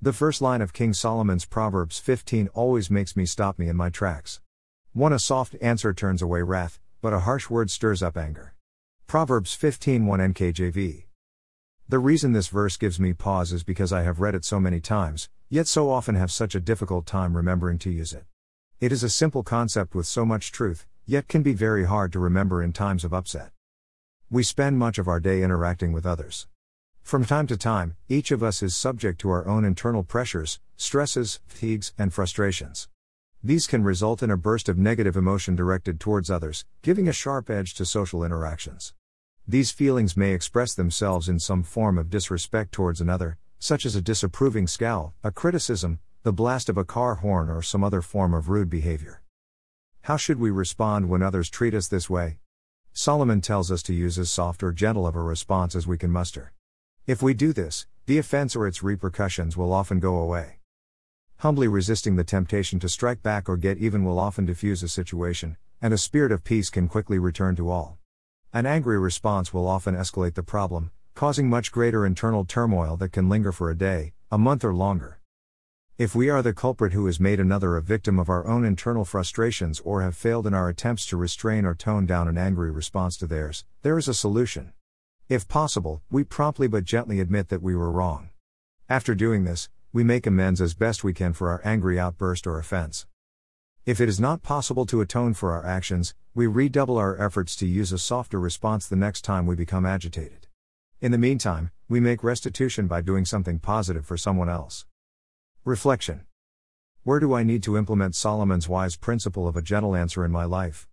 The first line of King Solomon's Proverbs 15 always makes me stop me in my tracks. 1. A soft answer turns away wrath, but a harsh word stirs up anger. Proverbs 15 1 NKJV. The reason this verse gives me pause is because I have read it so many times, yet so often have such a difficult time remembering to use it. It is a simple concept with so much truth, yet can be very hard to remember in times of upset. We spend much of our day interacting with others. From time to time, each of us is subject to our own internal pressures, stresses, fatigues, and frustrations. These can result in a burst of negative emotion directed towards others, giving a sharp edge to social interactions. These feelings may express themselves in some form of disrespect towards another, such as a disapproving scowl, a criticism, the blast of a car horn, or some other form of rude behavior. How should we respond when others treat us this way? Solomon tells us to use as soft or gentle of a response as we can muster. If we do this, the offense or its repercussions will often go away. Humbly resisting the temptation to strike back or get even will often diffuse a situation, and a spirit of peace can quickly return to all. An angry response will often escalate the problem, causing much greater internal turmoil that can linger for a day, a month, or longer. If we are the culprit who has made another a victim of our own internal frustrations or have failed in our attempts to restrain or tone down an angry response to theirs, there is a solution. If possible, we promptly but gently admit that we were wrong. After doing this, we make amends as best we can for our angry outburst or offense. If it is not possible to atone for our actions, we redouble our efforts to use a softer response the next time we become agitated. In the meantime, we make restitution by doing something positive for someone else. Reflection Where do I need to implement Solomon's wise principle of a gentle answer in my life?